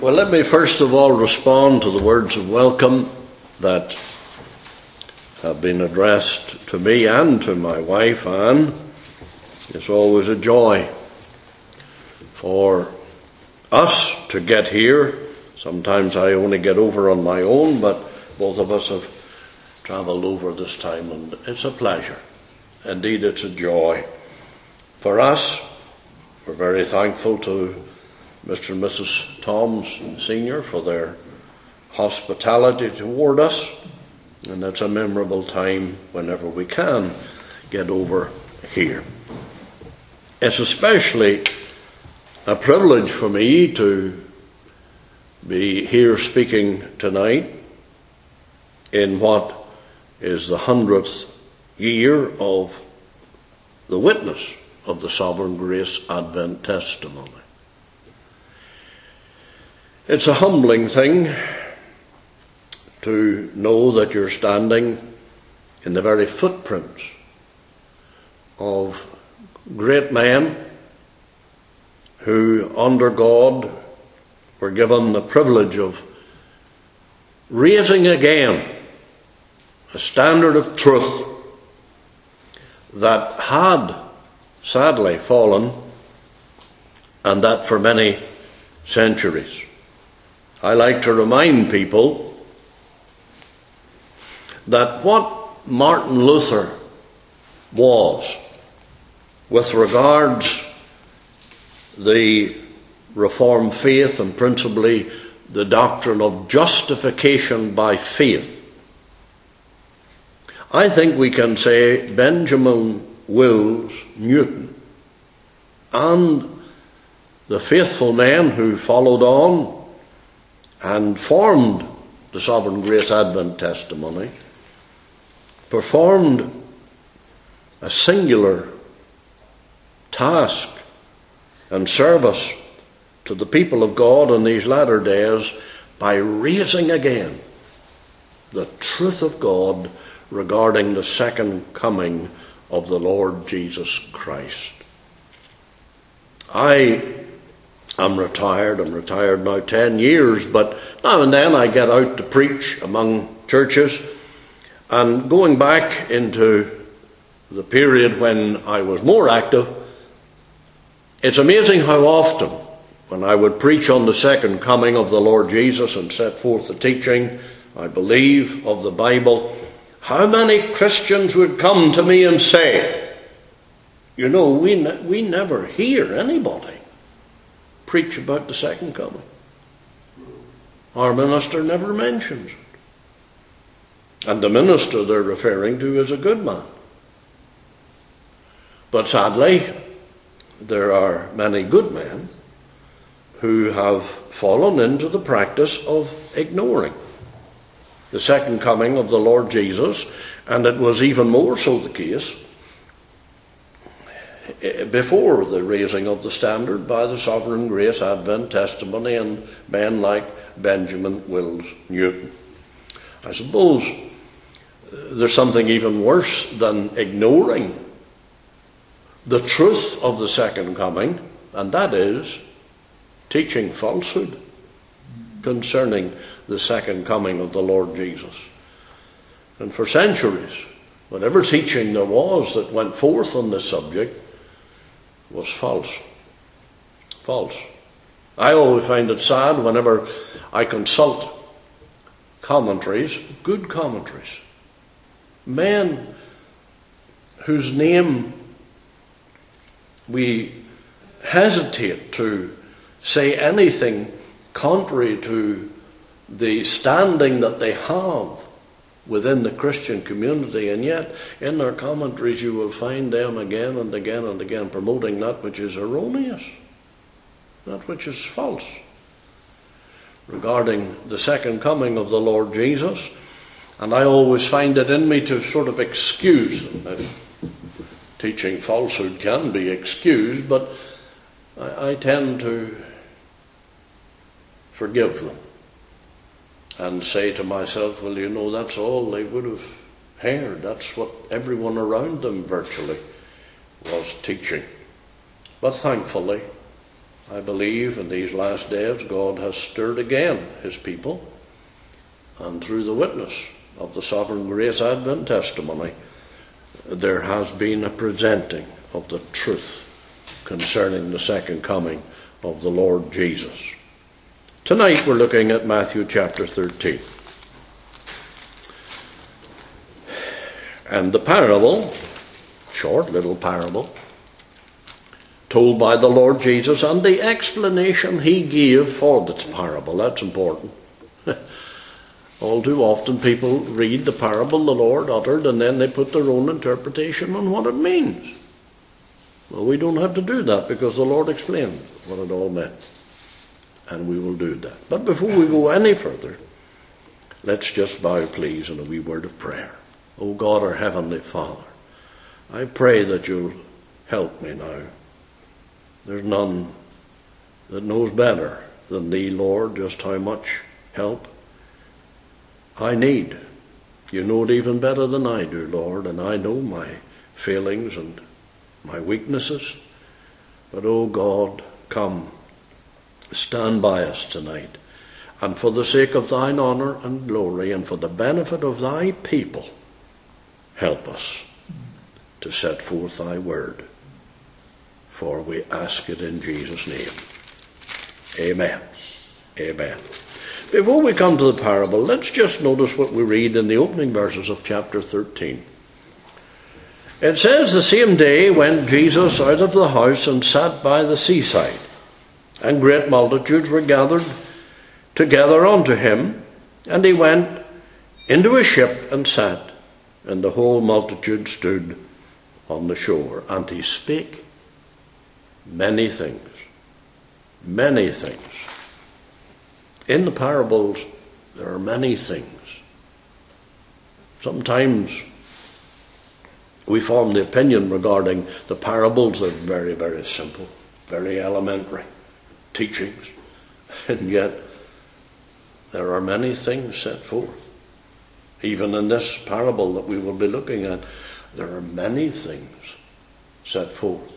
Well, let me first of all respond to the words of welcome that have been addressed to me and to my wife, Anne. It's always a joy for us to get here. Sometimes I only get over on my own, but both of us have travelled over this time, and it's a pleasure. Indeed, it's a joy. For us, we're very thankful to Mr. and Mrs. Toms Sr. for their hospitality toward us, and it's a memorable time whenever we can get over here. It's especially a privilege for me to be here speaking tonight in what is the hundredth year of the witness of the Sovereign Grace Advent Testimony. It's a humbling thing to know that you're standing in the very footprints of great men who, under God, were given the privilege of raising again a standard of truth that had sadly fallen and that for many centuries. I like to remind people that what Martin Luther was with regards the Reformed faith and principally the doctrine of justification by faith. I think we can say Benjamin Wills Newton and the faithful men who followed on and formed the Sovereign Grace Advent testimony, performed a singular task and service to the people of God in these latter days by raising again the truth of God regarding the second coming of the Lord Jesus Christ. I I'm retired. I'm retired now 10 years, but now and then I get out to preach among churches. And going back into the period when I was more active, it's amazing how often, when I would preach on the second coming of the Lord Jesus and set forth the teaching, I believe, of the Bible, how many Christians would come to me and say, You know, we, ne- we never hear anybody preach about the second coming. Our minister never mentions it. And the minister they're referring to is a good man. But sadly, there are many good men who have fallen into the practice of ignoring the second coming of the Lord Jesus, and it was even more so the case before the raising of the standard by the Sovereign Grace Advent Testimony and men like Benjamin Wills Newton. I suppose uh, there's something even worse than ignoring the truth of the second coming, and that is teaching falsehood concerning the second coming of the Lord Jesus. And for centuries, whatever teaching there was that went forth on this subject was false. False. I always find it sad whenever I consult commentaries, good commentaries, men whose name we hesitate to say anything contrary to the standing that they have within the Christian community, and yet in their commentaries you will find them again and again and again promoting that which is erroneous, that which is false regarding the second coming of the Lord Jesus. And I always find it in me to sort of excuse them. If teaching falsehood can be excused, but I, I tend to forgive them and say to myself, well, you know, that's all they would have heard. That's what everyone around them virtually was teaching. But thankfully, I believe in these last days God has stirred again his people, and through the witness of the Sovereign Grace Advent testimony, there has been a presenting of the truth concerning the second coming of the Lord Jesus. Tonight we're looking at Matthew chapter 13. And the parable, short little parable, told by the Lord Jesus, and the explanation he gave for the parable. That's important. All too often, people read the parable the Lord uttered and then they put their own interpretation on what it means. Well, we don't have to do that because the Lord explained what it all meant. And we will do that. But before we go any further, let's just bow, please, in a wee word of prayer. O oh God, our Heavenly Father, I pray that you'll help me now. There's none that knows better than Thee, Lord, just how much help I need. You know it even better than I do, Lord, and I know my failings and my weaknesses. But, oh God, come, stand by us tonight. And for the sake of thine honour and glory, and for the benefit of thy people, help us to set forth thy word. For we ask it in Jesus' name. Amen. Amen. Before we come to the parable, let's just notice what we read in the opening verses of chapter 13. It says, The same day went Jesus out of the house and sat by the seaside, and great multitudes were gathered together unto him, and he went into a ship and sat, and the whole multitude stood on the shore. And he spake many things, many things in the parables, there are many things. Sometimes we form the opinion regarding the parables that are very, very simple, very elementary teachings, and yet there are many things set forth. Even in this parable that we will be looking at, there are many things set forth.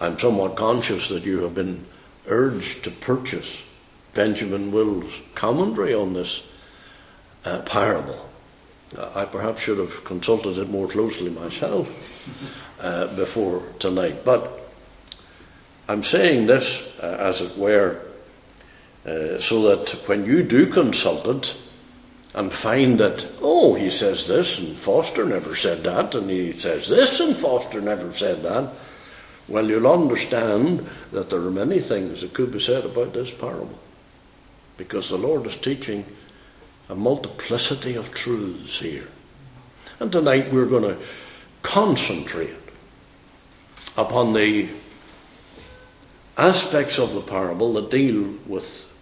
I'm somewhat conscious that you have been urged to purchase Benjamin Will's commentary on this uh, parable. I perhaps should have consulted it more closely myself uh, before tonight. But I'm saying this, uh, as it were, uh, so that when you do consult it and find that, oh, he says this and Foster never said that, and he says this and Foster never said that, well, you'll understand that there are many things that could be said about this parable. Because the Lord is teaching a multiplicity of truths here. And tonight we're going to concentrate upon the aspects of the parable that deal with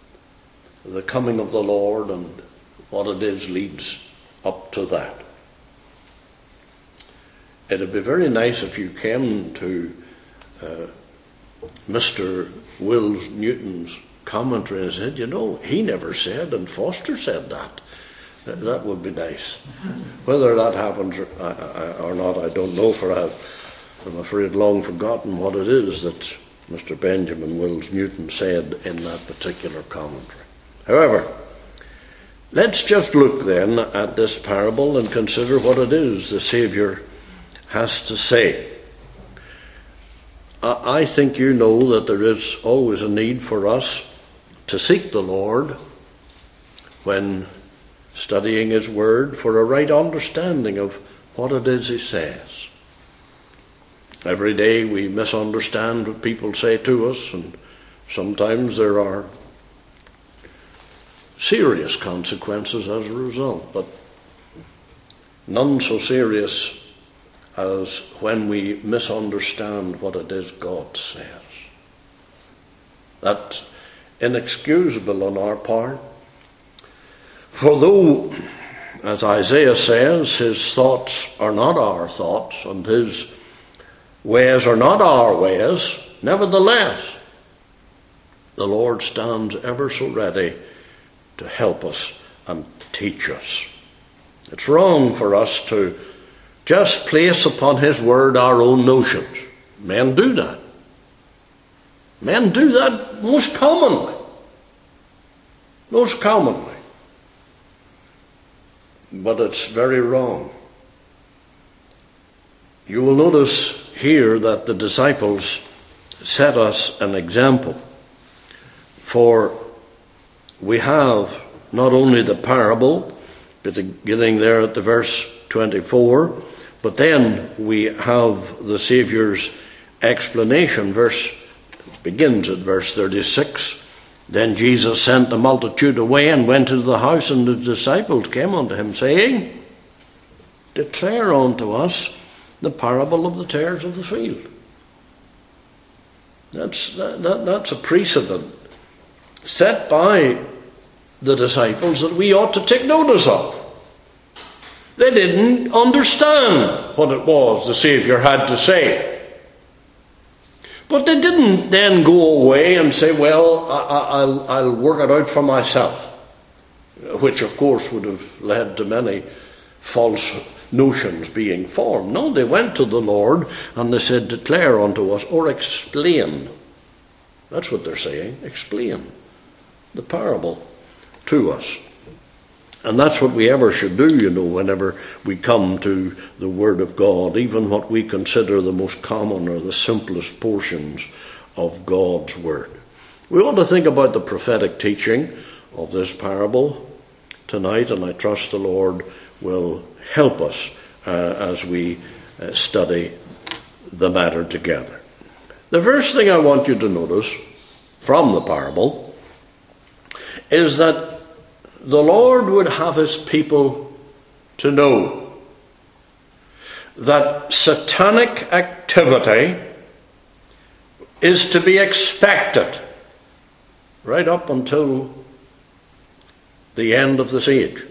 the coming of the Lord and what it is leads up to that. It'd be very nice if you came to uh, Mr. Wills Newton's commentary and said, you know, he never said, and Foster said that. That would be nice. Whether that happens or, or not, I don't know, for I've, I'm afraid, long forgotten what it is that Mr. Benjamin Wills Newton said in that particular commentary. However, let's just look then at this parable and consider what it is the Saviour has to say. I think you know that there is always a need for us to seek the Lord when studying His Word for a right understanding of what it is He says. Every day we misunderstand what people say to us, and sometimes there are serious consequences as a result, but none so serious as when we misunderstand what it is God says. That's inexcusable on our part. For though, as Isaiah says, his thoughts are not our thoughts and his ways are not our ways, nevertheless, the Lord stands ever so ready to help us and teach us. It's wrong for us to just place upon His Word our own notions. Men do that. Men do that most commonly. Most commonly. But it's very wrong. You will notice here that the disciples set us an example. For we have not only the parable, beginning there at the verse 24, but then we have the Saviour's explanation. Verse begins at verse 36. Then Jesus sent the multitude away and went into the house, and the disciples came unto him, saying, Declare unto us the parable of the tares of the field. That's, that, that, that's a precedent set by the disciples that we ought to take notice of. They didn't understand what it was the Saviour had to say. But they didn't then go away and say, Well, I, will I'll work it out for myself. Which, of course, would have led to many false notions being formed. No, they went to the Lord and they said, Declare unto us or explain. That's what they're saying. Explain the parable to us. And that's what we ever should do, you know, whenever we come to the Word of God, even what we consider the most common or the simplest portions of God's Word. We ought to think about the prophetic teaching of this parable tonight, and I trust the Lord will help us uh, as we uh, study the matter together. The first thing I want you to notice from the parable is that the Lord would have his people to know that satanic activity is to be expected right up until the end of this age.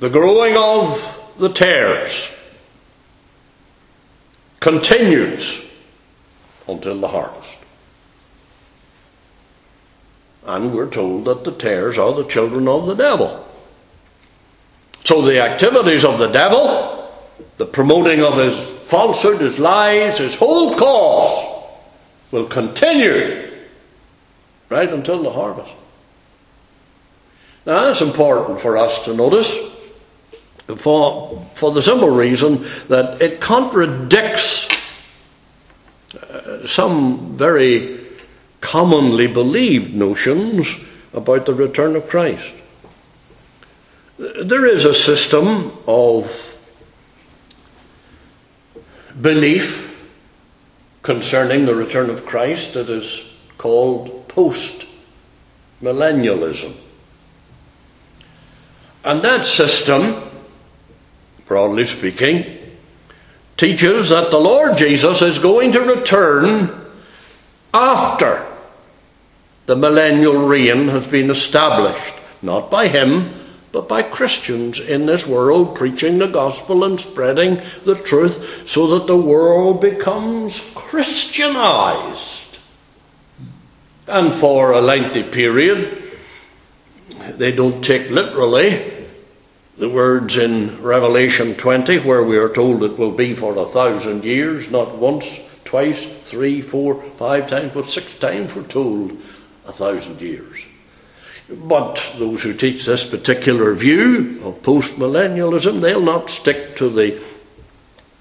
The growing of the tares continues until the harvest. And we're told that the tares are the children of the devil. So the activities of the devil, the promoting of his falsehood, his lies, his whole cause will continue right until the harvest. Now that's important for us to notice for, for the simple reason that it contradicts uh, some very commonly believed notions about the return of Christ. There is a system of belief concerning the return of Christ that is called post millennialism. And that system, broadly speaking, teaches that the Lord Jesus is going to return after the millennial reign has been established, not by him, but by Christians in this world preaching the gospel and spreading the truth so that the world becomes Christianized. And for a lengthy period, they don't take literally the words in Revelation 20, where we are told it will be for a thousand years, not once, twice, three, four, five times, but six times we're told a thousand years. But those who teach this particular view of postmillennialism, they'll not stick to the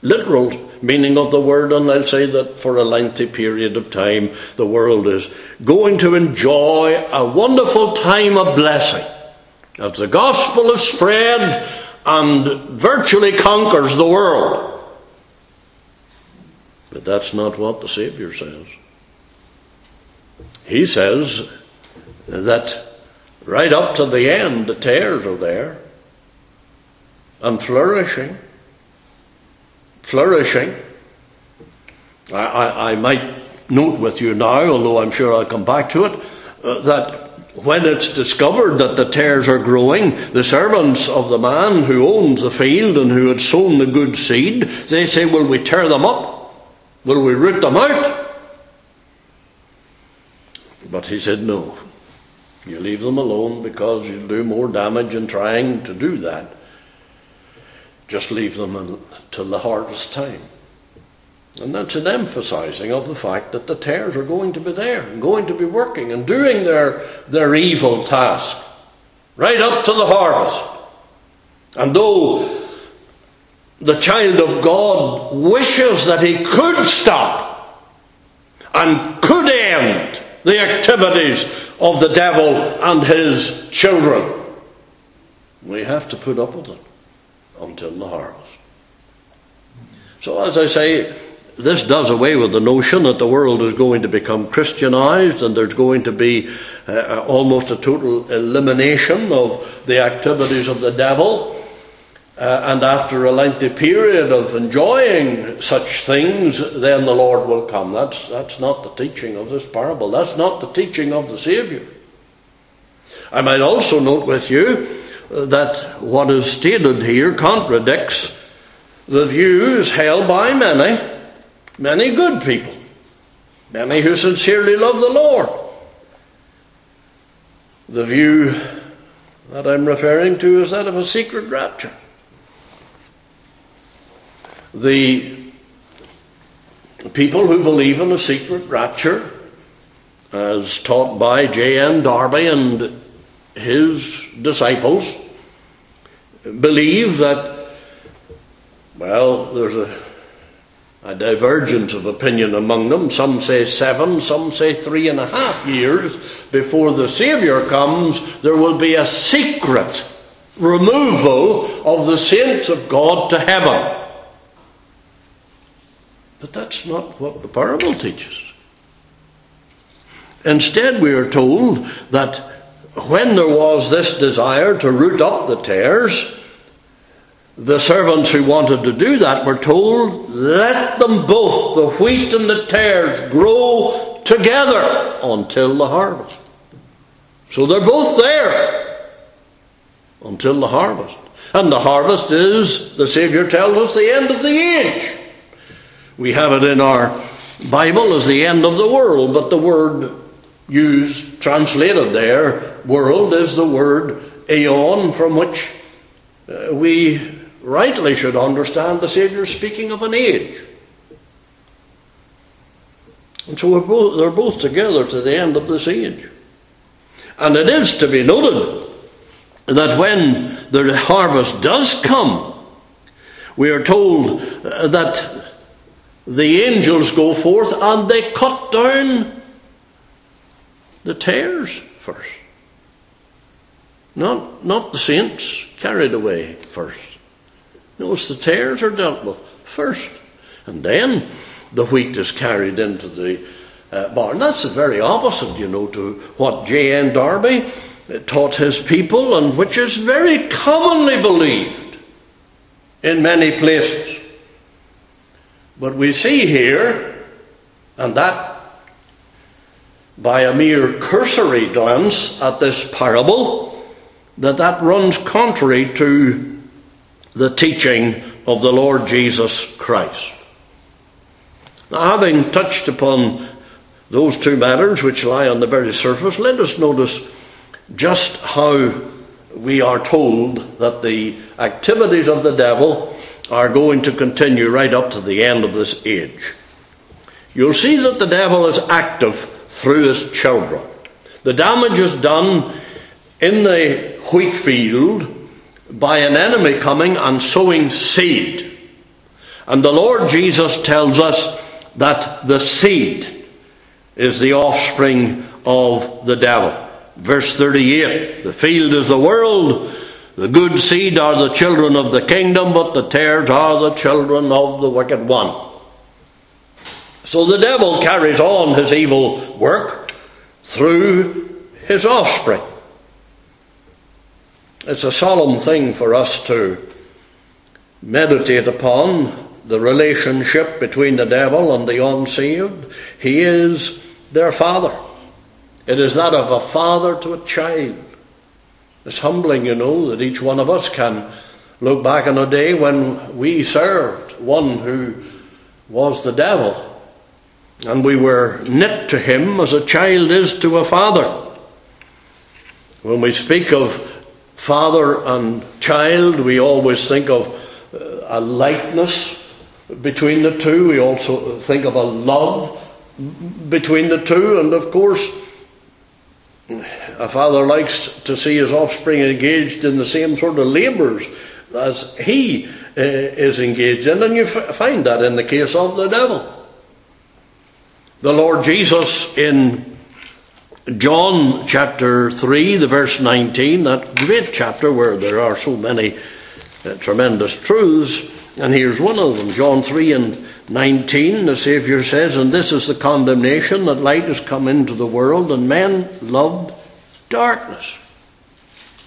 literal meaning of the word and they'll say that for a lengthy period of time the world is going to enjoy a wonderful time of blessing as the gospel is spread and virtually conquers the world. But that's not what the Saviour says. He says that right up to the end, the tares are there and flourishing. Flourishing. I, I, I, might note with you now, although I'm sure I'll come back to it, uh, that when it's discovered that the tares are growing, the servants of the man who owns the field and who had sown the good seed, they say, Will we tear them up? Will we root them out? But he said, No. You leave them alone because you'll do more damage in trying to do that. Just leave them until the harvest time. And that's an emphasizing of the fact that the tares are going to be there going to be working and doing their, their evil task right up to the harvest. And though the child of God wishes that he could stop and could end the activities of the devil and his children, we have to put up with it until the harvest. So, as I say, this does away with the notion that the world is going to become Christianized and there's going to be uh, uh, almost a total elimination of the activities of the devil. Uh, and after a lengthy period of enjoying such things, then the Lord will come. That's, that's not the teaching of this parable. That's not the teaching of the Saviour. I might also note with you that what is stated here contradicts the views held by many, many good people, many who sincerely love the Lord. The view that I'm referring to is that of a secret rapture. The people who believe in a secret rapture, as taught by J.N. Darby and his disciples, believe that well, there's a, a divergence of opinion among them. Some say seven, some say three and a half years before the Saviour comes, there will be a secret removal of the saints of God to heaven. But that's not what the parable teaches. Instead, we are told that when there was this desire to root up the tares, the servants who wanted to do that were told, let them both, the wheat and the tares, grow together until the harvest. So they're both there until the harvest. And the harvest is, the Saviour tells us, the end of the age. We have it in our Bible as the end of the world, but the word used, translated there, world, is the word aeon, from which uh, we rightly should understand the Saviour speaking of an age. And so both, they're both together to the end of this age. And it is to be noted that when the harvest does come, we are told uh, that the angels go forth and they cut down the tares first. Not, not the saints carried away first. Notice the tares are dealt with first, and then the wheat is carried into the uh, barn. That's the very opposite, you know, to what J.N. Darby taught his people, and which is very commonly believed in many places. But we see here, and that by a mere cursory glance at this parable, that that runs contrary to the teaching of the Lord Jesus Christ. Now, having touched upon those two matters which lie on the very surface, let us notice just how we are told that the activities of the devil are going to continue right up to the end of this age. You'll see that the devil is active through his children. The damage is done in the wheat field by an enemy coming and sowing seed. And the Lord Jesus tells us that the seed is the offspring of the devil. Verse 38 The field is the world, the good seed are the children of the kingdom, but the tares are the children of the wicked one. So the devil carries on his evil work through his offspring. It's a solemn thing for us to meditate upon the relationship between the devil and the unsaved. He is their father. It is that of a father to a child. It's humbling, you know, that each one of us can look back on a day when we served one who was the devil. And we were knit to him as a child is to a father. When we speak of father and child, we always think of uh, a likeness between the two. We also think of a love between the two, and of course, a father likes to see his offspring engaged in the same sort of labours as he uh, is engaged in, and you f- find that in the case of the devil. The Lord Jesus in John chapter 3, the verse 19, that great chapter where there are so many uh, tremendous truths, and here's one of them John 3 and 19, the Saviour says, And this is the condemnation that light has come into the world, and men loved darkness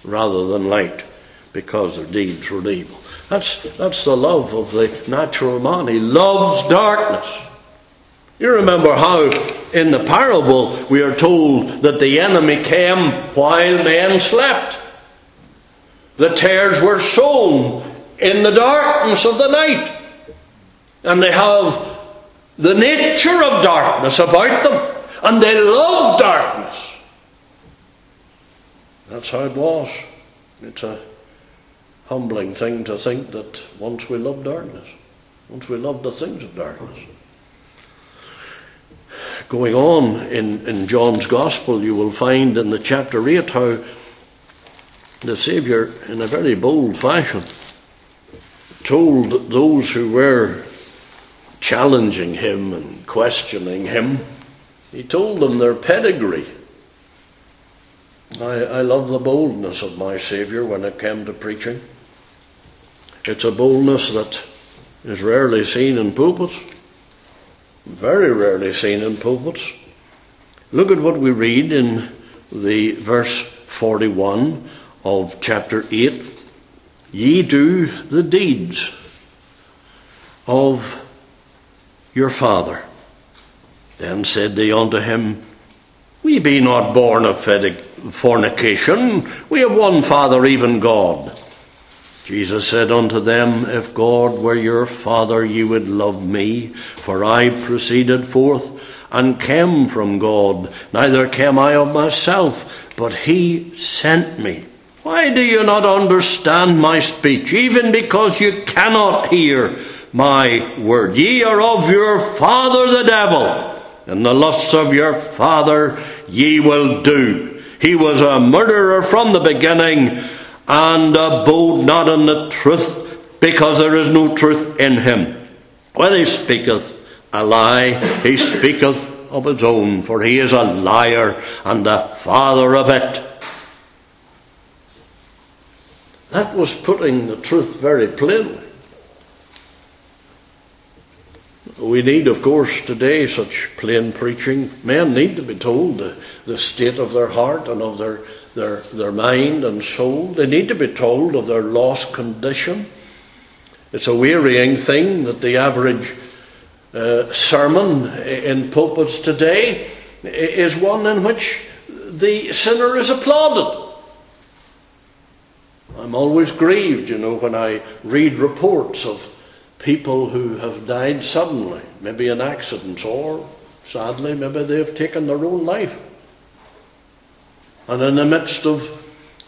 rather than light because their deeds were evil. That's, that's the love of the natural man. He loves darkness. You remember how in the parable we are told that the enemy came while men slept. The tares were sown in the darkness of the night. And they have the nature of darkness about them. And they love darkness. That's how it was. It's a humbling thing to think that once we loved darkness, once we loved the things of darkness. Going on in, in John's Gospel, you will find in the chapter 8 how the Saviour, in a very bold fashion, told those who were challenging him and questioning him, he told them their pedigree. I, I love the boldness of my Saviour when it came to preaching. It's a boldness that is rarely seen in pulpits, very rarely seen in pulpits. Look at what we read in the verse 41 of chapter 8. Ye do the deeds of your father. Then said they unto him, We be not born of fornication, we have one Father, even God. Jesus said unto them, If God were your Father, ye would love me, for I proceeded forth and came from God. Neither came I of myself, but he sent me. Why do you not understand my speech, even because you cannot hear my word? Ye are of your father the devil, and the lusts of your father ye will do. He was a murderer from the beginning and abode not in the truth, because there is no truth in him. When he speaketh a lie, he speaketh of his own, for he is a liar and the father of it. That was putting the truth very plainly. We need, of course, today such plain preaching. Men need to be told the, the state of their heart and of their their, their mind and soul. They need to be told of their lost condition. It's a wearying thing that the average uh, sermon in pulpits today is one in which the sinner is applauded. I'm always grieved, you know, when I read reports of people who have died suddenly, maybe in accidents, or sadly, maybe they've taken their own life and in the midst of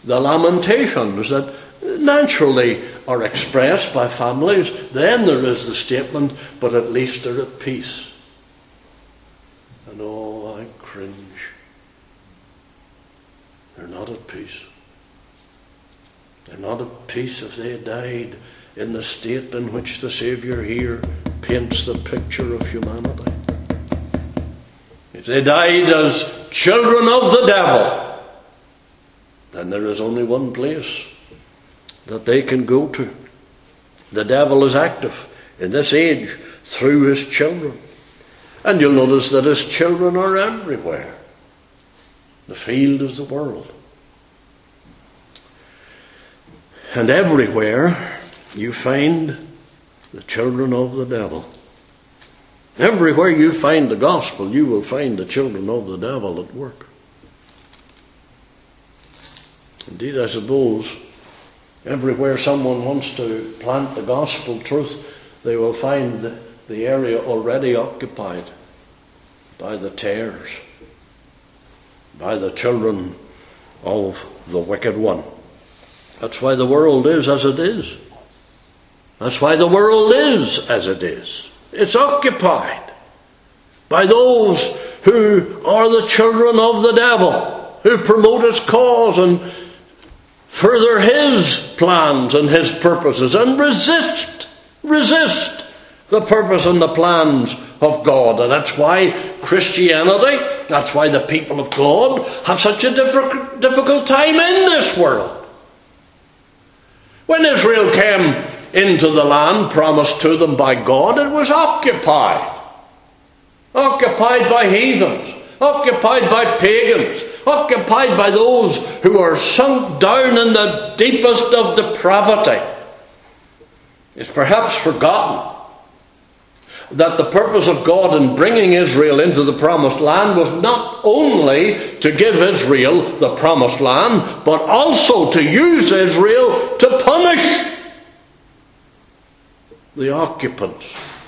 the lamentations that naturally are expressed by families, then there is the statement, but at least they're at peace. And oh, I cringe. They're not at peace. They're not at peace if they died in the state in which the Saviour here paints the picture of humanity. If they died as children of the devil, and there is only one place that they can go to. The devil is active in this age through his children. And you'll notice that his children are everywhere. The field is the world. And everywhere you find the children of the devil. Everywhere you find the gospel, you will find the children of the devil at work. Indeed, I suppose everywhere someone wants to plant the gospel truth, they will find the, area already occupied by the tares, by the children of the wicked one. That's why the world is as it is. That's why the world is as it is. It's occupied by those who are the children of the devil, who promote his cause and further his plans and his purposes and resist, resist the purpose and the plans of God. And that's why Christianity, that's why the people of God have such a difficult time in this world. When Israel came into the land promised to them by God, it was occupied. Occupied by heathens, occupied by pagans, occupied by those who are sunk down in the deepest of depravity. It's perhaps forgotten that the purpose of God in bringing Israel into the promised land was not only to give Israel the promised land, but also to use Israel to punish the occupants,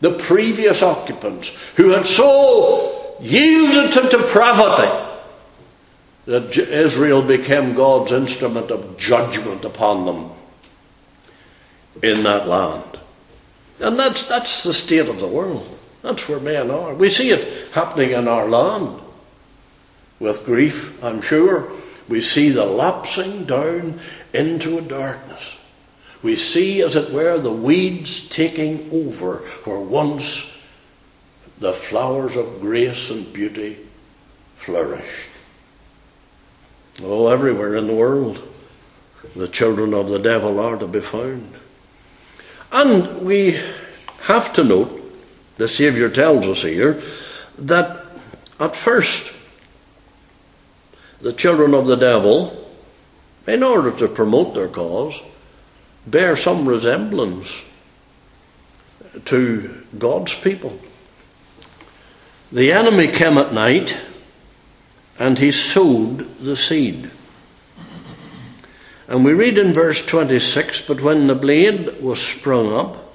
the previous occupants, who had so yielded to depravity that Israel became God's instrument of judgment upon them in that land. And that's, that's the state of the world. That's where men are. We see it happening in our land with grief, I'm sure. We see the lapsing down into a darkness. We see, as it were, the weeds taking over where once the flowers of grace and beauty flourished. Oh, everywhere in the world, the children of the devil are to be found. And we have to note, the Saviour tells us here, that at first, the children of the devil, in order to promote their cause, bear some resemblance to God's people. The enemy came at night and he sowed the seed. And we read in verse 26 But when the blade was sprung up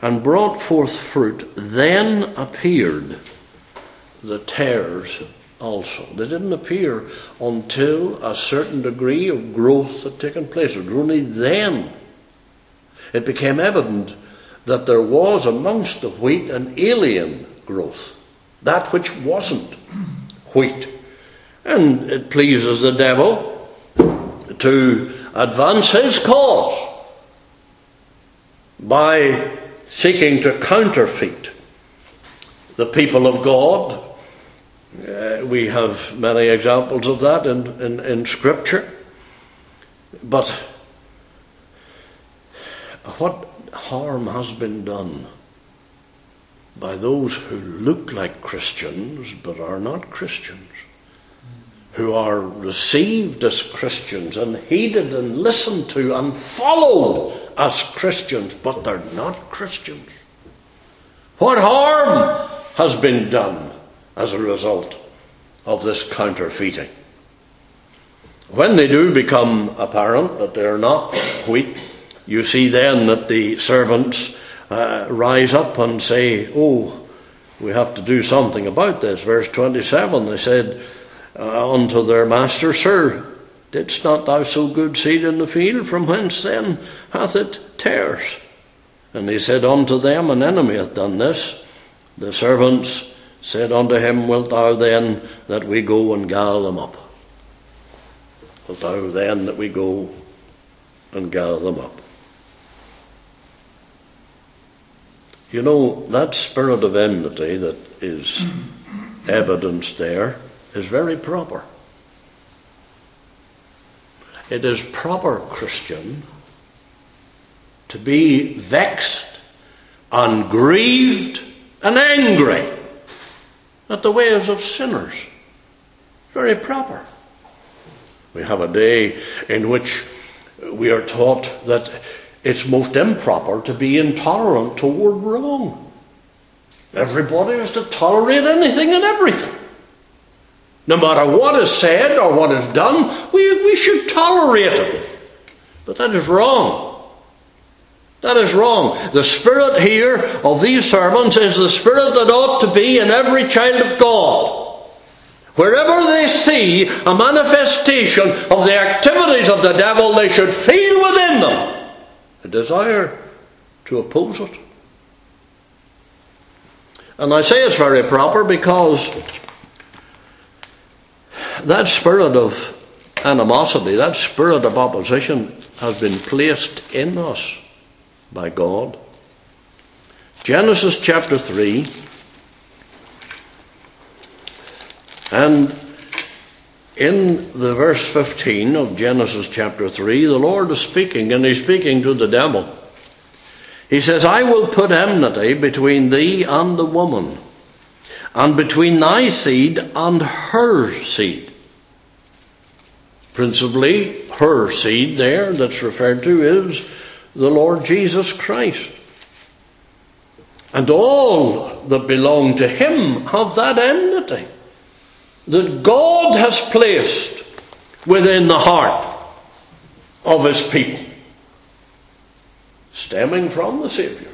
and brought forth fruit, then appeared the tares also. They didn't appear until a certain degree of growth had taken place. It was only then it became evident that there was amongst the wheat an alien growth, that which wasn't wheat. And it pleases the devil to advance his cause by seeking to counterfeit the people of God. Uh, we have many examples of that in, in, in Scripture. But what harm has been done by those who look like Christians but are not Christians? who are received as Christians and heeded and listened to and followed as Christians, but they're not Christians. What harm has been done as a result of this counterfeiting? When they do become apparent that they're not wheat, you see then that the servants uh, rise up and say, Oh, we have to do something about this. Verse 27, they said, uh, unto their master, Sir, didst not thou sow good seed in the field? From whence then hath it tares? And he said unto them, An enemy hath done this. The servants said unto him, Wilt thou then that we go and gather them up? Wilt thou then that we go and gather them up? You know, that spirit of enmity that is evidenced there is very proper. It is proper, Christian, to be vexed and grieved and angry at the ways of sinners. Very proper. We have a day in which we are taught that it's most improper to be intolerant toward wrong. Everybody is to tolerate anything and everything. No matter what is said or what is done, we, we should tolerate it. But that is wrong. That is wrong. The spirit here of these servants is the spirit that ought to be in every child of God. Wherever they see a manifestation of the activities of the devil, they should feel within them desire to oppose it. And I say it's very proper because that spirit of animosity, that spirit of opposition has been placed in us by God. Genesis chapter 3 and in the verse 15 of Genesis chapter 3, the Lord is speaking, and He's speaking to the devil. He says, I will put enmity between thee and the woman, and between thy seed and her seed. Principally, her seed there that's referred to is the Lord Jesus Christ. And all that belong to him have that enmity that God has placed within the heart of his people, stemming from the Saviour,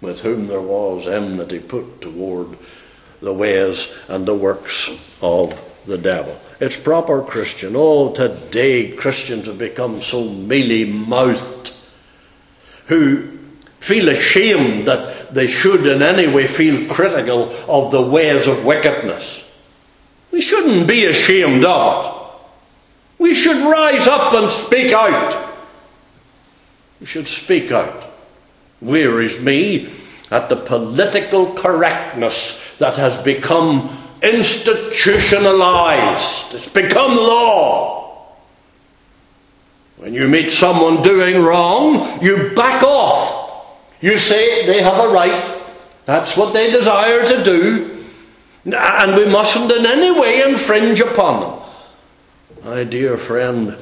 with whom there was enmity put toward the ways and the works of the devil. It's proper Christian. Oh, today Christians have become so mealy mouthed who feel ashamed that they should in any way feel critical of the ways of wickedness. We shouldn't be ashamed of it. We should rise up and speak out. We should speak out. Wearies me at the political correctness that has become institutionalized. It's become law. When you meet someone doing wrong, you back off. You say they have a right. That's what they desire to do. And we mustn't in any way infringe upon them. My dear friend,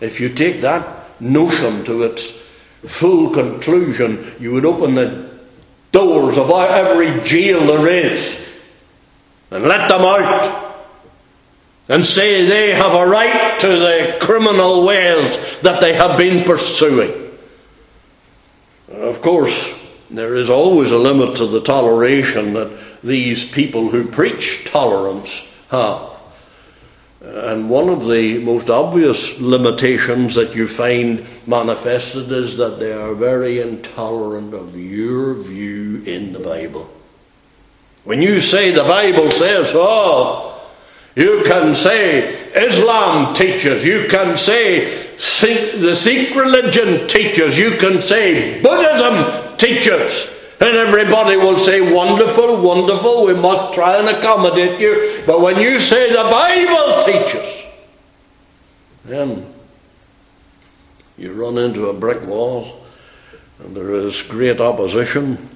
if you take that notion to its full conclusion, you would open the doors of every jail there is and let them out and say they have a right to the criminal ways that they have been pursuing. Of course, there is always a limit to the toleration that these people who preach tolerance have. And one of the most obvious limitations that you find manifested is that they are very intolerant of your view in the Bible. When you say the Bible says, oh, you can say Islam teaches, you can say the Sikh religion teaches, you can say Buddhism teaches. And everybody will say, Wonderful, wonderful, we must try and accommodate you. But when you say the Bible teaches, then you run into a brick wall, and there is great opposition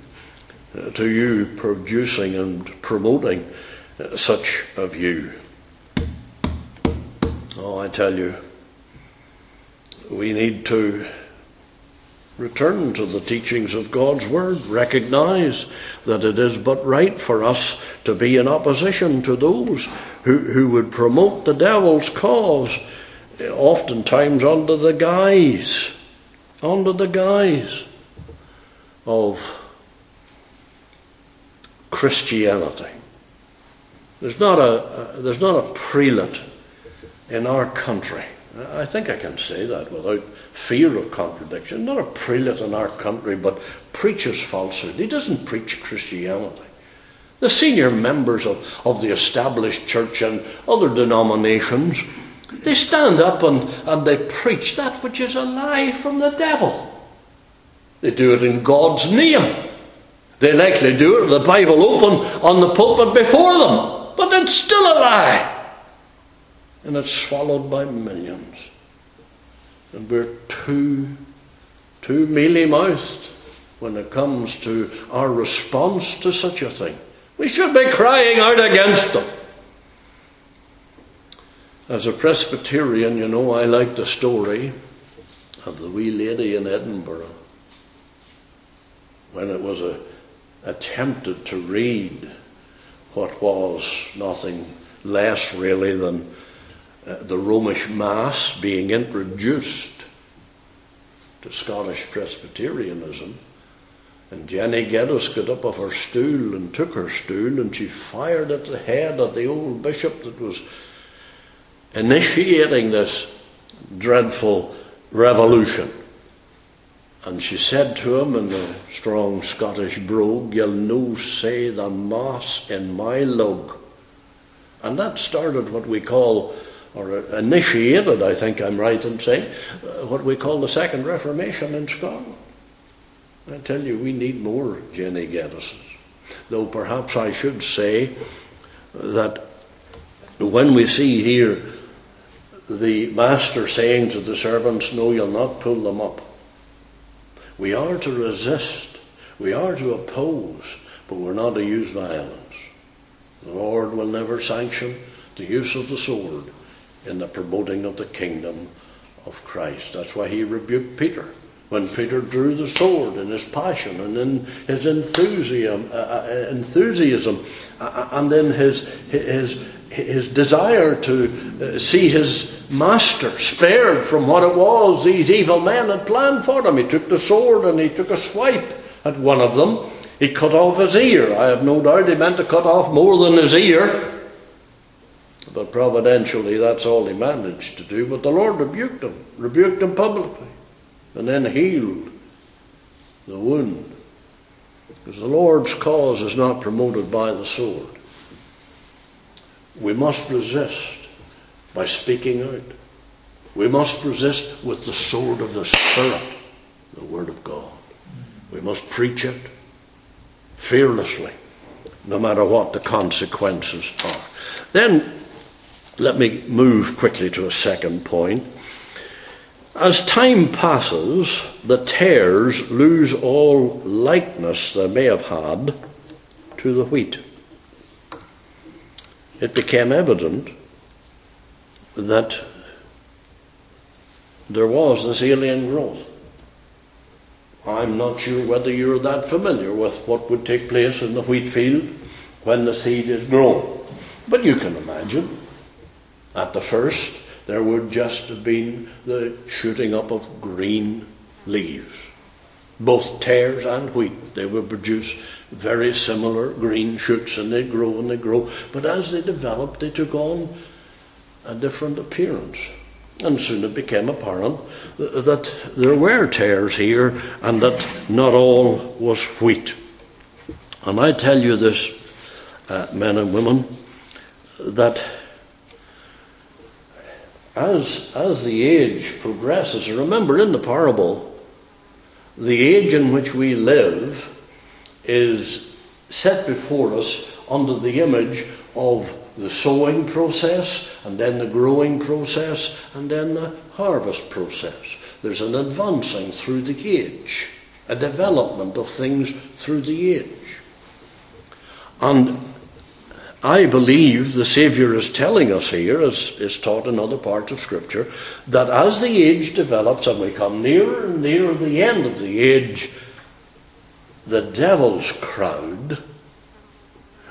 uh, to you producing and promoting uh, such a view. Oh, I tell you, we need to Return to the teachings of God's Word. Recognize that it is but right for us to be in opposition to those who, who would promote the devil's cause, oftentimes under the guise, under the guise of Christianity. There's not a, there's not a prelate in our country. I think I can say that without fear of contradiction. Not a prelate in our country, but preaches falsehood. He doesn't preach Christianity. The senior members of, of the established church and other denominations, they stand up and, and they preach that which is a lie from the devil. They do it in God's name. They likely do it with the Bible open on the pulpit before them, but it's still a lie. And it's swallowed by millions. And we're too, too mealy mouthed when it comes to our response to such a thing. We should be crying out against them. As a Presbyterian, you know, I like the story of the wee lady in Edinburgh when it was a, attempted to read what was nothing less really than uh, the Romish Mass being introduced to Scottish Presbyterianism, And Jenny Geddes got up off her stool and took her stool and she fired at the head of the old bishop that was initiating this dreadful revolution. And she said to him in the strong Scottish brogue, You'll no say the Mass in my lug. And that started what we call, or initiated, I think I'm right in saying, uh, what we call the Second Reformation in Scotland. I tell you, we need more Jenny Geddeses. Though perhaps I should say that when we see here the master saying to the servants, No, you'll not pull them up. We are to resist, we are to oppose, but we're not to use violence. The Lord will never sanction the use of the sword in the promoting of the kingdom of Christ. That's why he rebuked Peter when Peter drew the sword in his passion and in his enthusiasm, uh, uh enthusiasm uh, uh, and in his, his, his desire to uh, see his master spared from what it was these evil men had planned for him. He took the sword and he took a swipe at one of them. He cut off his ear. I have no doubt he meant to cut off more than his ear. But providentially, that's all he managed to do. But the Lord rebuked him, rebuked him publicly and then healed the wound. Because the Lord's cause is not promoted by the sword. We must resist by speaking out. We must resist with the sword of the Spirit, the Word of God. We must preach it fearlessly, no matter what the consequences are. Then, let me move quickly to a second point. As time passes, the tares lose all likeness they may have had to the wheat. It became evident that there was this alien growth. I'm not sure whether you're that familiar with what would take place in the wheat field when the seed is grown. But you can imagine, at the first, there would just have been the shooting up of green leaves. Both tares and wheat, they would produce very similar green shoots and they grow and they grow. But as they developed, they took on a different appearance. And soon it became apparent that there were tares here and that not all was wheat. And I tell you this, uh, men and women, that as, as the age progresses, remember in the parable, the age in which we live is set before us under the image of the sowing process, and then the growing process, and then the harvest process. There's an advancing through the age, a development of things through the age. And I believe the Saviour is telling us here, as is taught in other parts of Scripture, that as the age develops and we come nearer and nearer the end of the age, the devil's crowd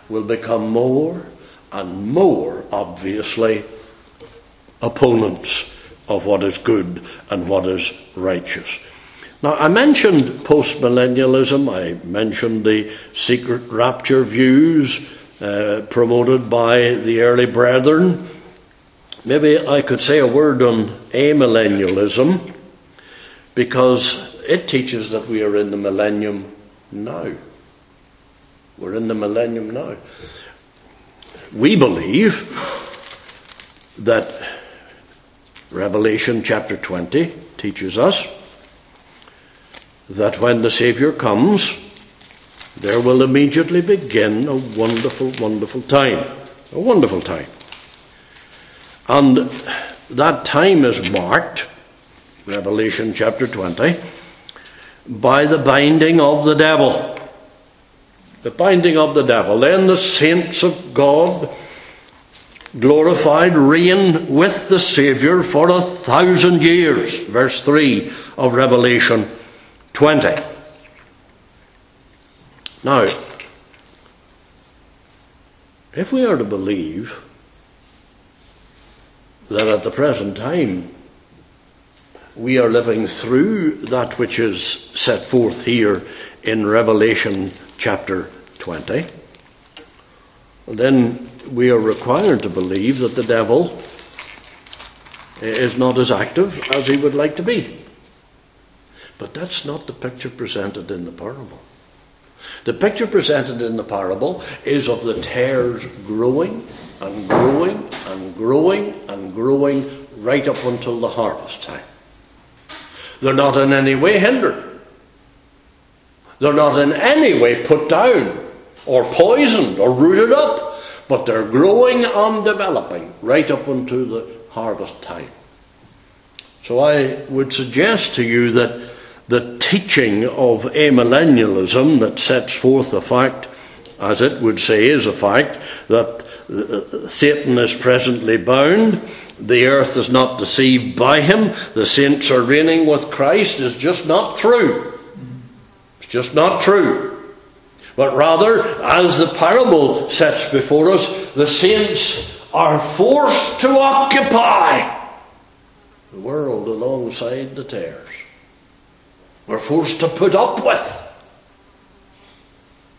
will become more and more obviously opponents of what is good and what is righteous. Now, I mentioned postmillennialism, I mentioned the secret rapture views uh, promoted by the early brethren. Maybe I could say a word on amillennialism because it teaches that we are in the millennium now. We're in the millennium now. We believe that Revelation chapter 20 teaches us that when the Saviour comes, there will immediately begin a wonderful, wonderful time. A wonderful time. And that time is marked, Revelation chapter 20, by the binding of the devil. The binding of the devil. Then the saints of God, glorified, reign with the Saviour for a thousand years. Verse 3 of Revelation 20. Now, if we are to believe that at the present time we are living through that which is set forth here in Revelation chapter 20, then we are required to believe that the devil is not as active as he would like to be. But that's not the picture presented in the parable. The picture presented in the parable is of the tares growing and growing and growing and growing right up until the harvest time. They're not in any way hindered. They're not in any way put down or poisoned or rooted up, but they're growing and developing right up until the harvest time. So I would suggest to you that the teaching of amillennialism that sets forth the fact, as it would say is a fact, that uh, Satan is presently bound, the earth is not deceived by him, the saints are reigning with Christ is just not true. It's just not true. But rather, as the parable sets before us, the saints are forced to occupy the world alongside the tares. We're forced to put up with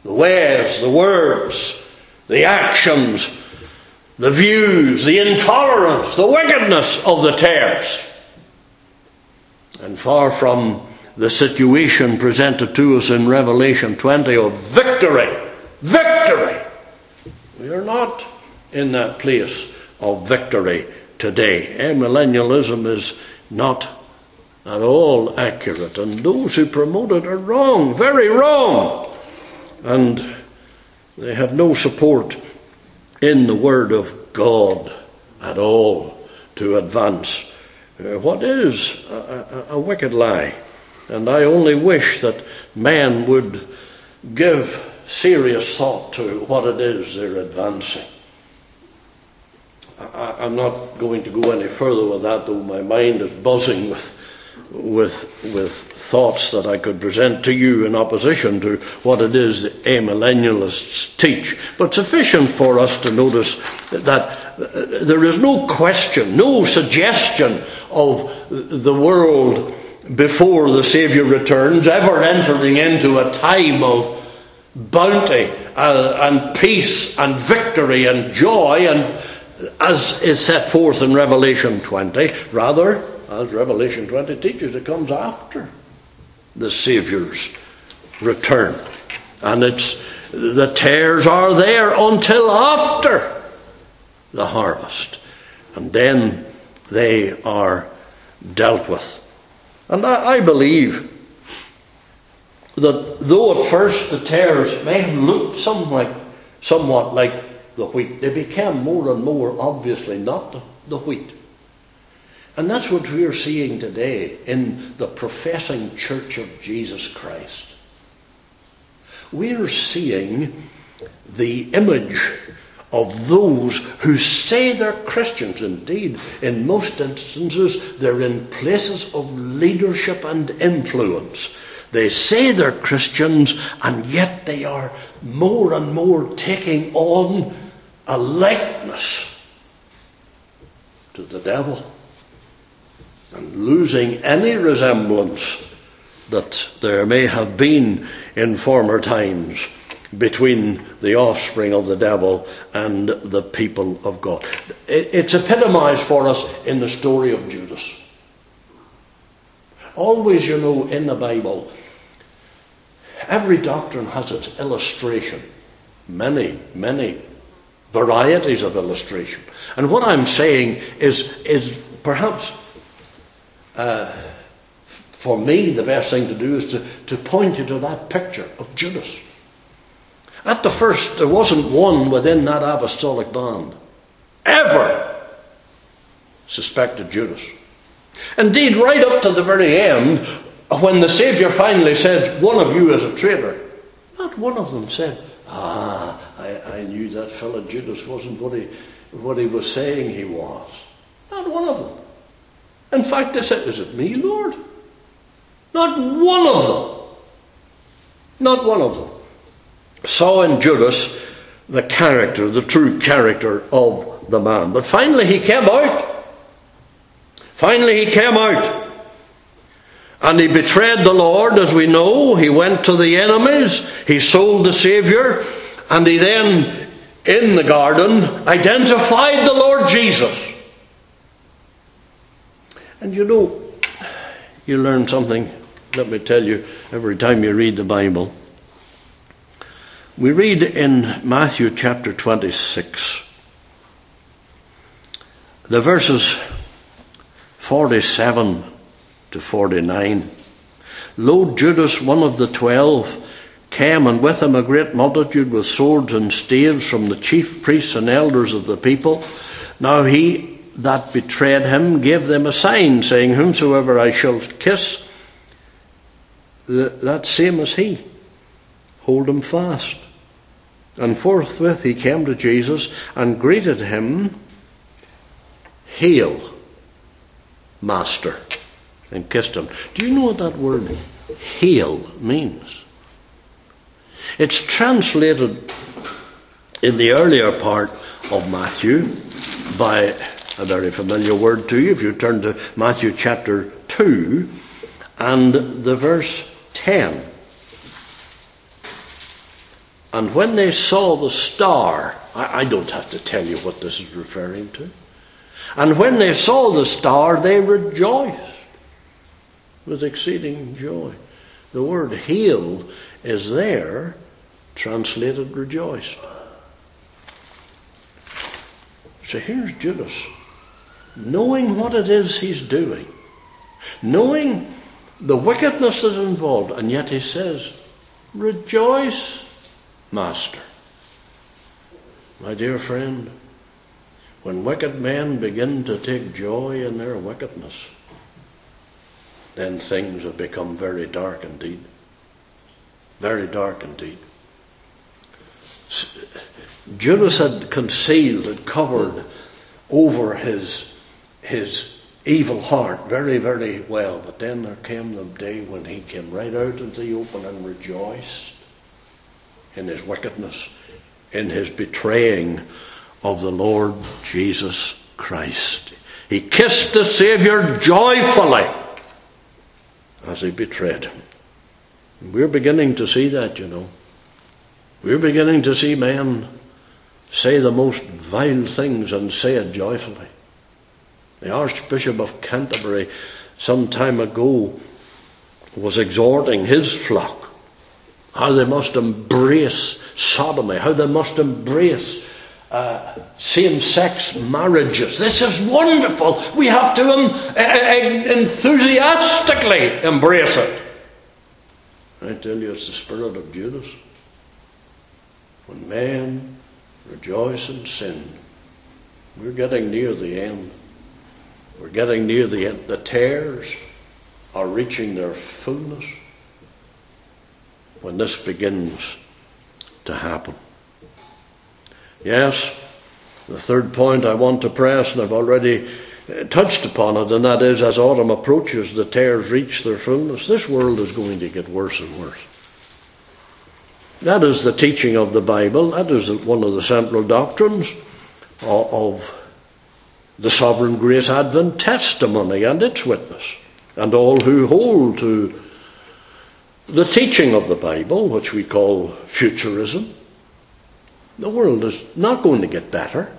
the ways, the words, the actions, the views, the intolerance, the wickedness of the tares. And far from the situation presented to us in Revelation 20 of victory, victory, we are not in that place of victory today. Eh, Amillennialism is not at all accurate, and those who promote it are wrong, very wrong. And they have no support in the Word of God at all to advance uh, what is a, a, a wicked lie. And I only wish that men would give serious thought to what it is they're advancing. I, am not going to go any further with that, though my mind is buzzing with, with, with thoughts that I could present to you in opposition to what it is the amillennialists teach. But sufficient for us to notice that there is no question, no suggestion of the world before the Saviour returns ever entering into a time of bounty uh, and peace and victory and joy and as is set forth in Revelation 20. Rather, as Revelation 20 teaches, it comes after the Saviour's return. And it's the tares are there until after the harvest. And then they are dealt with. And I, I believe that though at first the tares may have looked somewhat, somewhat like the wheat. They became more and more obviously not the, the wheat. And that's what we're seeing today in the professing church of Jesus Christ. We're seeing the image of those who say they're Christians. Indeed, in most instances, they're in places of leadership and influence. They say they're Christians, and yet they are more and more taking on a likeness to the devil and losing any resemblance that there may have been in former times between the offspring of the devil and the people of God. It's epitomized for us in the story of Judas. Always, you know, in the Bible, every doctrine has its illustration. Many, many varieties of illustration. And what I'm saying is, is perhaps uh, for me the best thing to do is to, to point you to that picture of Judas. At the first, there wasn't one within that apostolic band ever suspected Judas. Indeed, right up to the very end, when the Saviour finally said, One of you is a traitor, not one of them said, Ah, I, I knew that fellow Judas wasn't what he, what he was saying he was. Not one of them. In fact, they said, Is it me, Lord? Not one of them. Not one of them saw in Judas the character, the true character of the man. But finally he came out. Finally he came out. And he betrayed the Lord, as we know. He went to the enemies. He sold the Saviour. And he then, in the garden, identified the Lord Jesus. And you know, you learn something, let me tell you, every time you read the Bible. We read in Matthew chapter 26, the verses 47 to 49. Lo, Judas, one of the twelve, came, and with him a great multitude with swords and staves from the chief priests and elders of the people. Now he that betrayed him gave them a sign, saying, Whomsoever I shall kiss, that same as he. Hold him fast. And forthwith he came to Jesus and greeted him, Hail, Master, and kissed him. Do you know what that word hail means? It's translated in the earlier part of Matthew by a very familiar word to you. If you turn to Matthew chapter 2 and the verse 10. And when they saw the star, I, I don't have to tell you what this is referring to. And when they saw the star, they rejoiced with exceeding joy. The word healed is there, translated rejoiced. So here's Judas, knowing what it is he's doing, knowing the wickedness that's involved, and yet he says, Rejoice, Master. My dear friend, when wicked men begin to take joy in their wickedness, then things have become very dark indeed. Very dark indeed. Judas had concealed, had covered over his, his evil heart very, very well. But then there came the day when he came right out into the open and rejoiced in his wickedness, in his betraying of the Lord Jesus Christ. He kissed the Saviour joyfully as he betrayed him. We're beginning to see that, you know. We're beginning to see men say the most vile things and say it joyfully. The Archbishop of Canterbury, some time ago, was exhorting his flock how they must embrace sodomy, how they must embrace uh, same sex marriages. This is wonderful. We have to um, enthusiastically embrace it. I tell you, it's the spirit of Judas. When men rejoice in sin, we're getting near the end. We're getting near the end. The tares are reaching their fullness when this begins to happen. Yes, the third point I want to press, and I've already uh, touched upon it, and that is as autumn approaches, the tares reach their fullness. This world is going to get worse and worse. That is the teaching of the Bible. That is one of the central doctrines of the sovereign grace Advent testimony and its witness. And all who hold to the teaching of the Bible, which we call futurism, the world is not going to get better.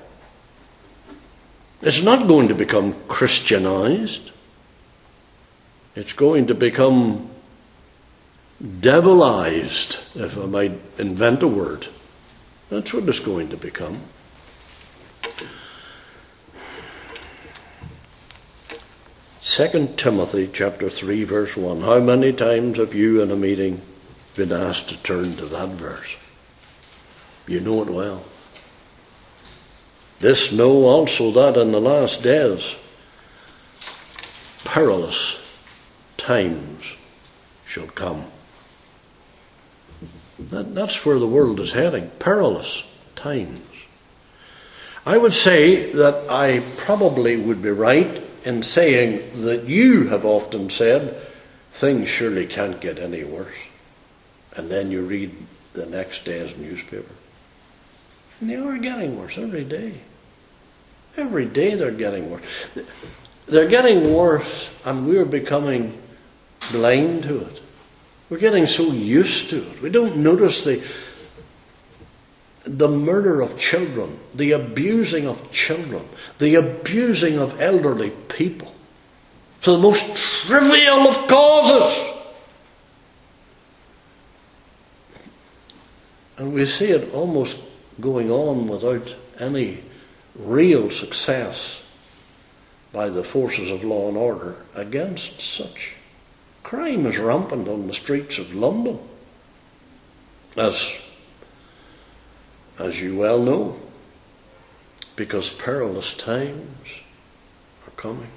It's not going to become Christianized. It's going to become devilized, if I might invent a word. That's what it's going to become. Second Timothy chapter three verse one. How many times have you in a meeting been asked to turn to that verse? You know it well. This know also that in the last days perilous times shall come. That, that's where the world is heading. Perilous times. I would say that I probably would be right in saying that you have often said, things surely can't get any worse. And then you read the next day's newspaper. And they are getting worse every day. Every day they're getting worse. They're getting worse, and we're becoming blind to it. We're getting so used to it. We don't notice the, the murder of children, the abusing of children, the abusing of elderly people. For the most trivial of causes. And we see it almost going on without any real success by the forces of law and order against such. Crime is rampant on the streets of London, as, as you well know, because perilous times are coming.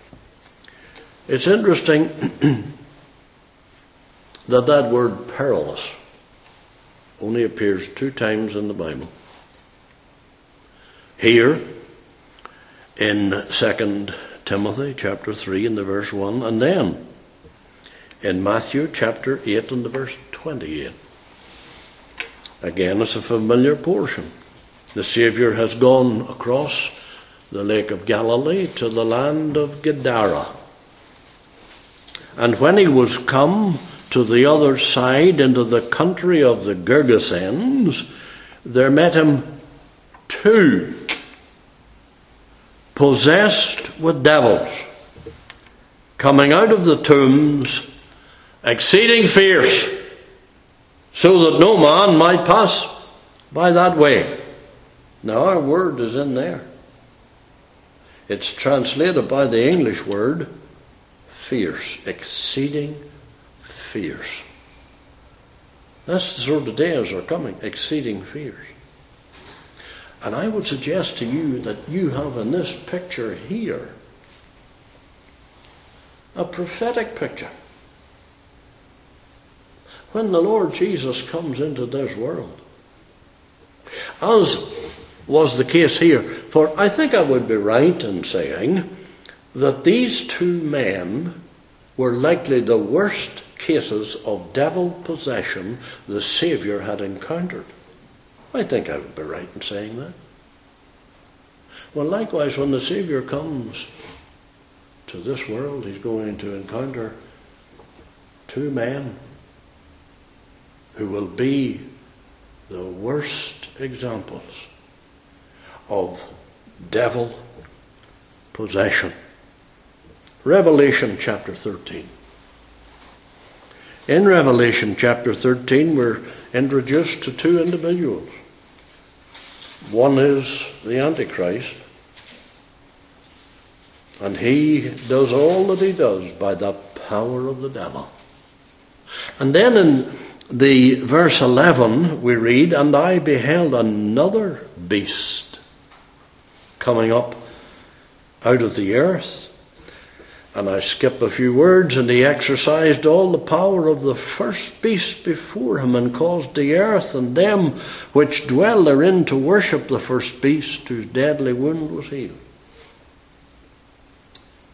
It's interesting that that word perilous only appears two times in the Bible. Here, in 2 Timothy chapter 3 and the verse 1, and then in Matthew chapter 8 and the verse 28. Again, it's a familiar portion. The Saviour has gone across the lake of Galilee to the land of Gadara. And when he was come to the other side into the country of the Gergesenes, there met him two possessed with devils, coming out of the tombs, exceeding fierce, so that no man might pass by that way. Now, our word is in there. It's translated by the English word fierce, exceeding fierce. That's the sort of days are coming, exceeding fierce. And I would suggest to you that you have in this picture here a prophetic picture. When the Lord Jesus comes into this world, as was the case here, for I think I would be right in saying that these two men were likely the worst cases of devil possession the Saviour had encountered. I think I would be right in saying that. Well, likewise, when the Saviour comes to this world, he's going to encounter two men who will be the worst examples of devil possession. Revelation chapter 13. In Revelation chapter 13, we're introduced to two individuals. One is the Antichrist, and he does all that he does by the power of the devil. And then in the verse 11 we read, And I beheld another beast coming up out of the earth and I skip a few words, and he exercised all the power of the first beast before him, and caused the earth and them which dwell therein to worship the first beast, whose deadly wound was healed.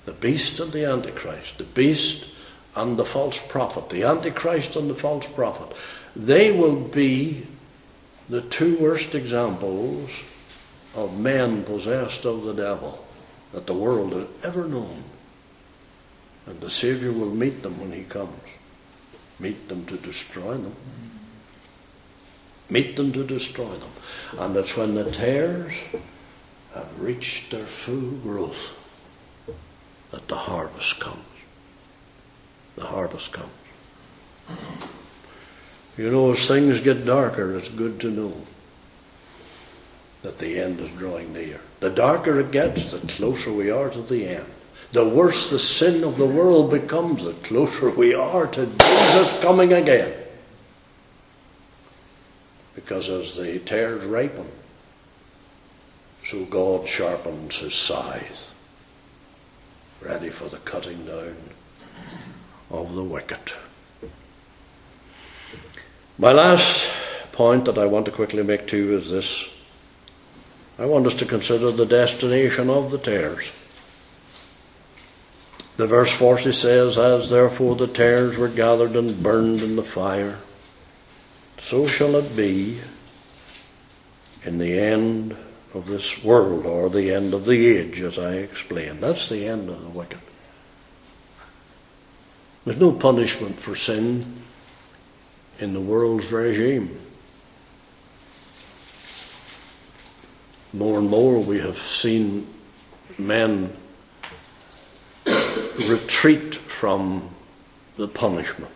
The beast of the Antichrist, the beast and the false prophet, the Antichrist and the false prophet, they will be the two worst examples of men possessed of the devil that the world has ever known. And the Saviour will meet them when He comes. Meet them to destroy them. Meet them to destroy them. And it's when the tares have reached their full growth that the harvest comes. The harvest comes. You know, as things get darker, it's good to know that the end is drawing near. The darker it gets, the closer we are to the end the worse the sin of the world becomes, the closer we are to Jesus coming again. Because as the tares ripen, so God sharpens his scythe, ready for the cutting down of the wicked. My last point that I want to quickly make to you is this. I want us to consider the destination of the tares. The verse 40 says, As therefore the tares were gathered and burned in the fire, so shall it be in the end of this world, or the end of the age, as I explained. That's the end of the wicked. There's no punishment for sin in the world's regime. More and more we have seen men retreat from the punishment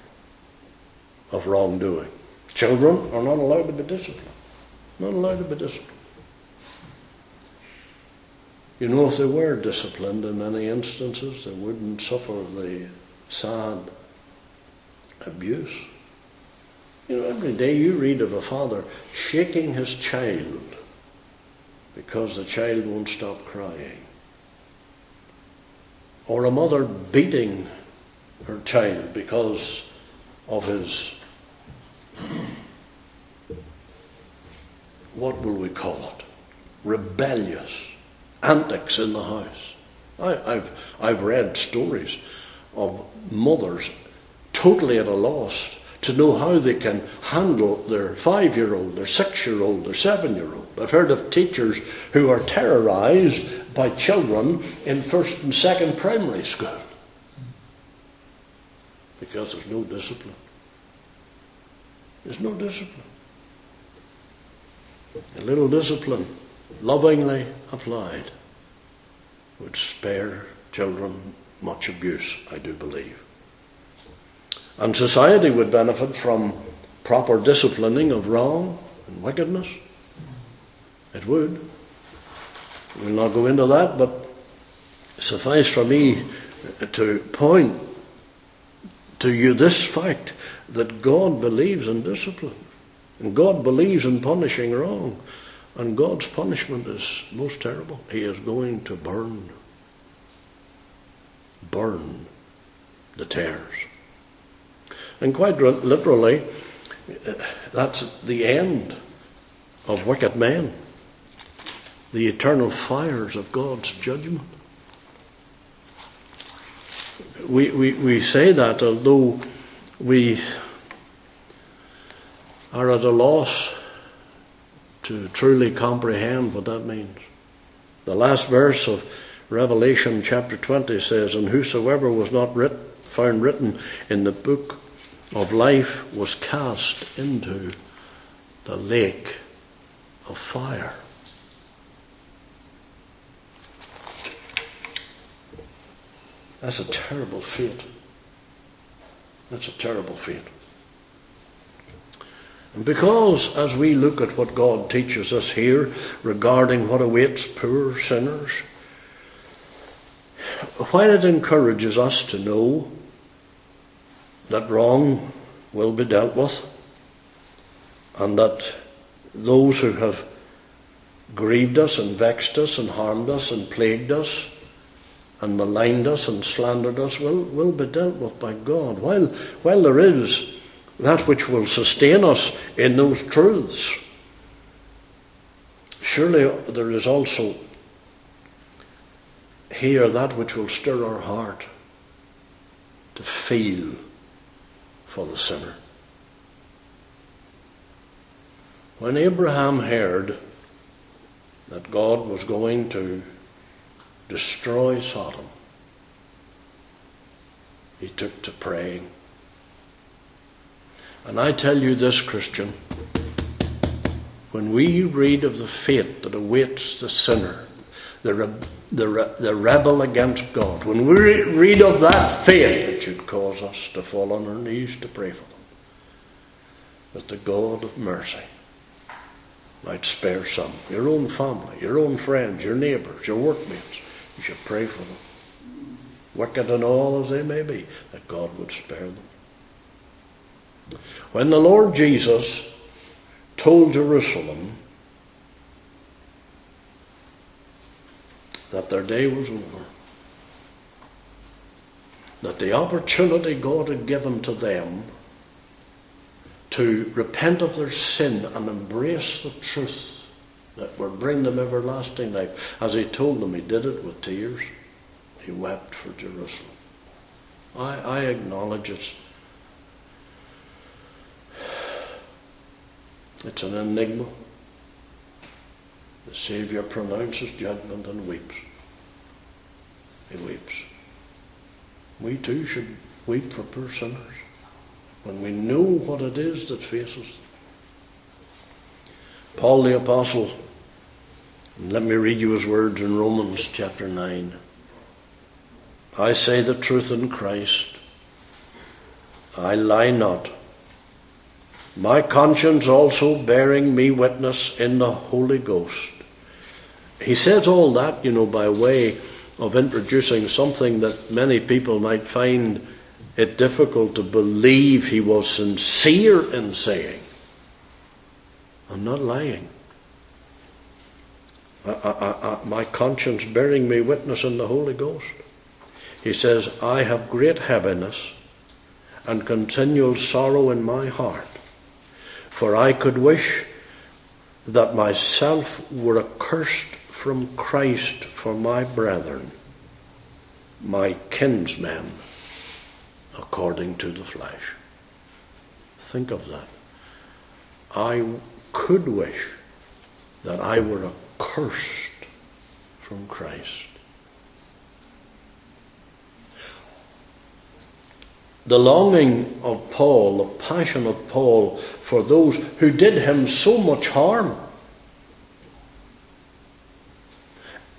of wrongdoing. Children are not allowed to be disciplined. Not allowed to be disciplined. You know, if they were disciplined in many instances, they wouldn't suffer the sad abuse. You know, every day you read of a father shaking his child because the child won't stop crying. Or a mother beating her child because of his, what will we call it? Rebellious antics in the house. I, have I've read stories of mothers totally at a loss to know how they can handle their five year old, their six year old, their seven year old. I've heard of teachers who are terrorized by children in first and second primary school because there's no discipline. There's no discipline. A little discipline, lovingly applied, would spare children much abuse, I do believe. And society would benefit from proper disciplining of wrong and wickedness. It would. We'll not go into that, but suffice for me to point to you this fact that God believes in discipline. And God believes in punishing wrong. And God's punishment is most terrible. He is going to burn. Burn the tares. And quite literally, uh, that's the end of wicked men, the eternal fires of God's judgment. We, we, we say that although we are at a loss to truly comprehend what that means. The last verse of Revelation chapter 20 says, And whosoever was not writ- found written in the book of life was cast into the lake of fire. That's a terrible fate. That's a terrible fate. And because, as we look at what God teaches us here regarding what awaits poor sinners, while it encourages us to know that wrong will be dealt with, and that those who have grieved us and vexed us and harmed us and plagued us and maligned us and slandered us will, will be dealt with by God. While, while there is that which will sustain us in those truths, surely there is also here that which will stir our heart to feel for the sinner. When Abraham heard that God was going to destroy Sodom, he took to praying. And I tell you this, Christian, when we read of the fate that awaits the sinner, the, re- the, re- the rebel against God, when we re- read of that fate, it should cause us to fall on our knees to pray for them. That the God of mercy might spare some. Your own family, your own friends, your neighbours, your workmates. You should pray for them. Wicked and all as they may be, that God would spare them. When the Lord Jesus told Jerusalem that their day was over, that the opportunity God had given to them to repent of their sin and embrace the truth that would bring them everlasting life, as He told them, He did it with tears. He wept for Jerusalem. I, I acknowledge it's It's an enigma. The Saviour pronounces judgment and weeps. He weeps. We too should weep for poor sinners when we know what it is that faces them. Paul the Apostle, let me read you his words in Romans chapter 9. I say the truth in Christ. I lie not. My conscience also bearing me witness in the Holy Ghost. He says all that, you know, by way of introducing something that many people might find it difficult to believe he was sincere in saying. I'm not lying. I, I, I, my conscience bearing me witness in the Holy Ghost. He says, I have great heaviness and continual sorrow in my heart, for I could wish that myself were accursed from Christ for my brethren, my kinsmen, according to the flesh. Think of that. I could wish that I were accursed from Christ. The longing of Paul, the passion of Paul for those who did him so much harm.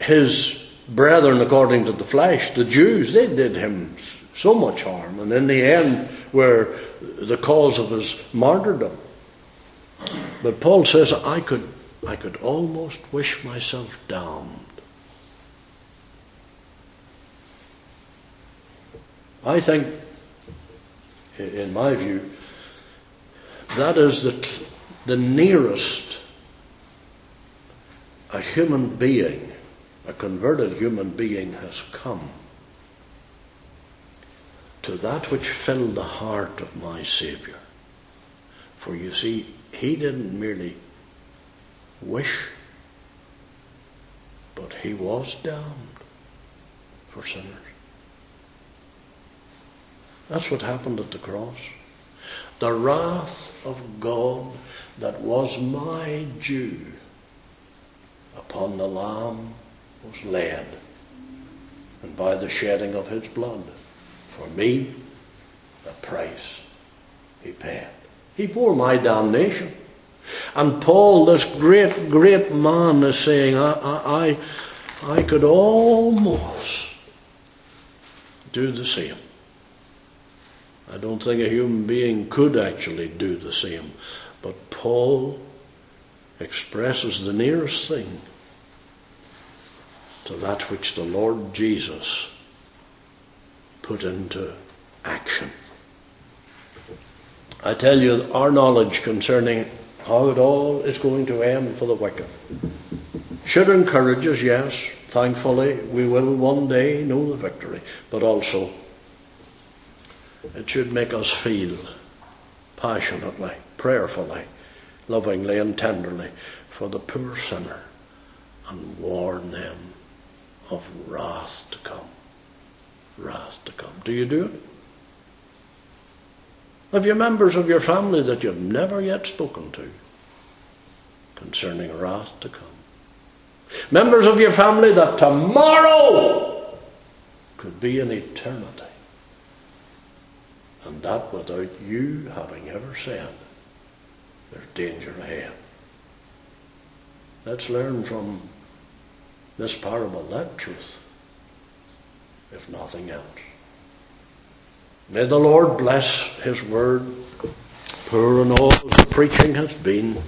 His brethren, according to the flesh, the Jews, they did him so much harm, and in the end were the cause of his martyrdom. But Paul says, I could, I could almost wish myself damned. I think, in my view, that is the, the nearest a human being, a converted human being, has come to that which filled the heart of my Saviour. For you see, he didn't merely wish, but he was damned for sinners. That's what happened at the cross. The wrath of God that was my due upon the Lamb was led, and by the shedding of his blood, for me, the price he paid. He bore my damnation. And Paul, this great, great man, is saying, I, I, I could almost do the same. I don't think a human being could actually do the same. But Paul expresses the nearest thing to that which the Lord Jesus put into action. I tell you, our knowledge concerning how it all is going to end for the wicked should encourage us, yes. Thankfully, we will one day know the victory, but also it should make us feel passionately, prayerfully, lovingly, and tenderly for the poor sinner and warn them of wrath to come. Wrath to come. Do you do it? Have you members of your family that you've never yet spoken to concerning wrath to come? Members of your family that tomorrow could be an eternity. And that without you having ever said, there's danger ahead. Let's learn from this parable that truth, if nothing else. May the Lord bless His word, poor and all as the preaching has been.